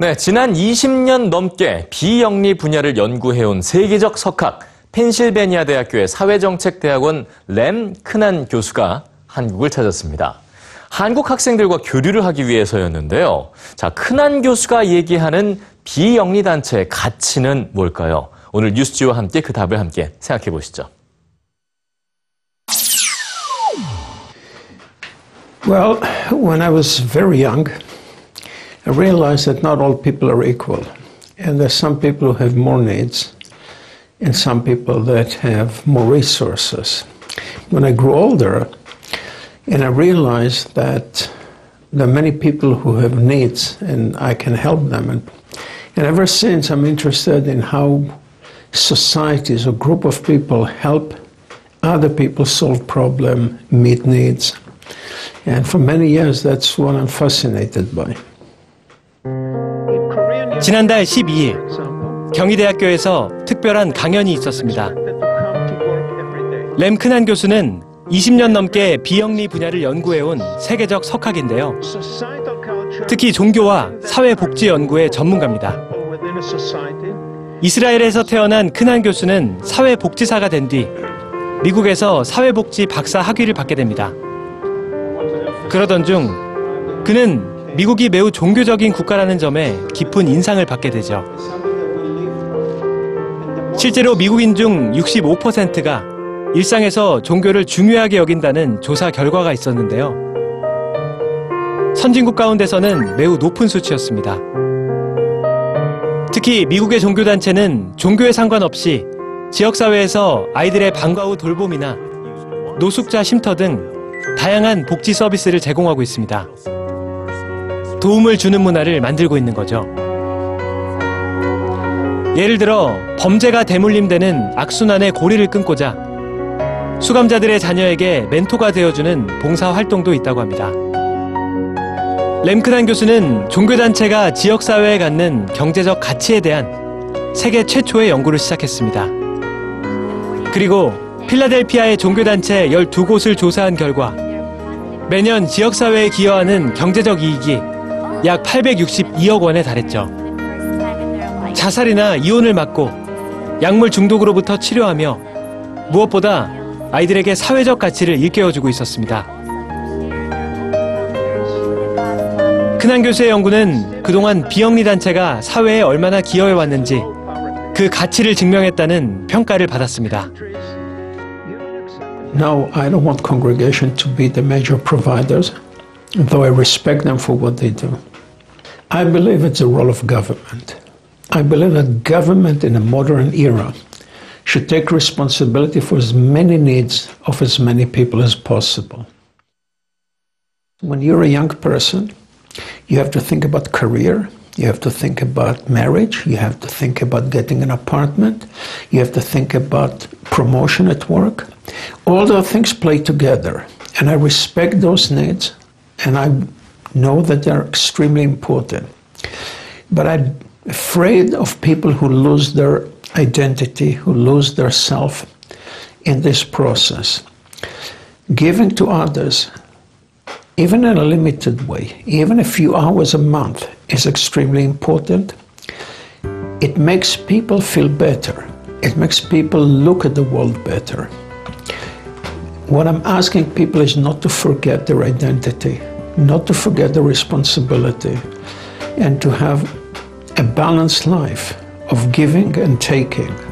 네, 지난 20년 넘게 비영리 분야를 연구해온 세계적 석학 펜실베니아 대학교의 사회정책대학원 램 크난 교수가 한국을 찾았습니다. 한국 학생들과 교류를 하기 위해서였는데요. 자, 크난 교수가 얘기하는 비영리 단체의 가치는 뭘까요? 오늘 뉴스지와 함께 그 답을 함께 생각해 보시죠. Well, when I was very young, I realized that not all people are equal. And there's some people who have more needs and some people that have more resources. When I grew older, and I realized that there are many people who have needs and I can help them. And, and ever since, I'm interested in how societies or group of people help other people solve problem, meet needs. And for many years, that's what I'm fascinated by. 지난달 12일 경희대학교에서 특별한 강연이 있었습니다. 램크난 교수는 20년 넘게 비영리 분야를 연구해온 세계적 석학인데요. 특히 종교와 사회복지 연구의 전문가입니다. 이스라엘에서 태어난 크난 교수는 사회복지사가 된 뒤 미국에서 사회복지 박사 학위를 받게 됩니다. 그러던 중 그는 미국이 매우 종교적인 국가라는 점에 깊은 인상을 받게 되죠. 실제로 미국인 중 65%가 일상에서 종교를 중요하게 여긴다는 조사 결과가 있었는데요. 선진국 가운데서는 매우 높은 수치였습니다. 특히 미국의 종교단체는 종교에 상관없이 지역사회에서 아이들의 방과 후 돌봄이나 노숙자 쉼터 등 다양한 복지 서비스를 제공하고 있습니다. 도움을 주는 문화를 만들고 있는 거죠. 예를 들어 범죄가 대물림되는 악순환의 고리를 끊고자 수감자들의 자녀에게 멘토가 되어주는 봉사 활동도 있다고 합니다. 램크난 교수는 종교단체가 지역사회에 갖는 경제적 가치에 대한 세계 최초의 연구를 시작했습니다. 그리고 필라델피아의 종교단체 12곳을 조사한 결과 매년 지역사회에 기여하는 경제적 이익이 약 862억 원에 달했죠. 자살이나 이혼을 막고 약물 중독으로부터 치료하며 무엇보다 아이들에게 사회적 가치를 일깨워주고 있었습니다. 큰한 교수의 연구는 그동안 비영리 단체가 사회에 얼마나 기여해 왔는지 그 가치를 증명했다는 평가를 받았습니다. No, I don't want congregation to be the major providers, though I respect them for what they do. I believe it's a role of government. I believe that government in a modern era should take responsibility for as many needs of as many people as possible. When you're a young person, you have to think about career, you have to think about marriage, you have to think about getting an apartment, you have to think about promotion at work. All those things play together, and I respect those needs, and I know that they're extremely important. But I'm afraid of people who lose their identity, who lose their self in this process. Giving to others, even in a limited way, even a few hours a month, is extremely important. It makes people feel better. It makes people look at the world better. What I'm asking people is not to forget their identity, not to forget the responsibility, and to have a balanced life of giving and taking.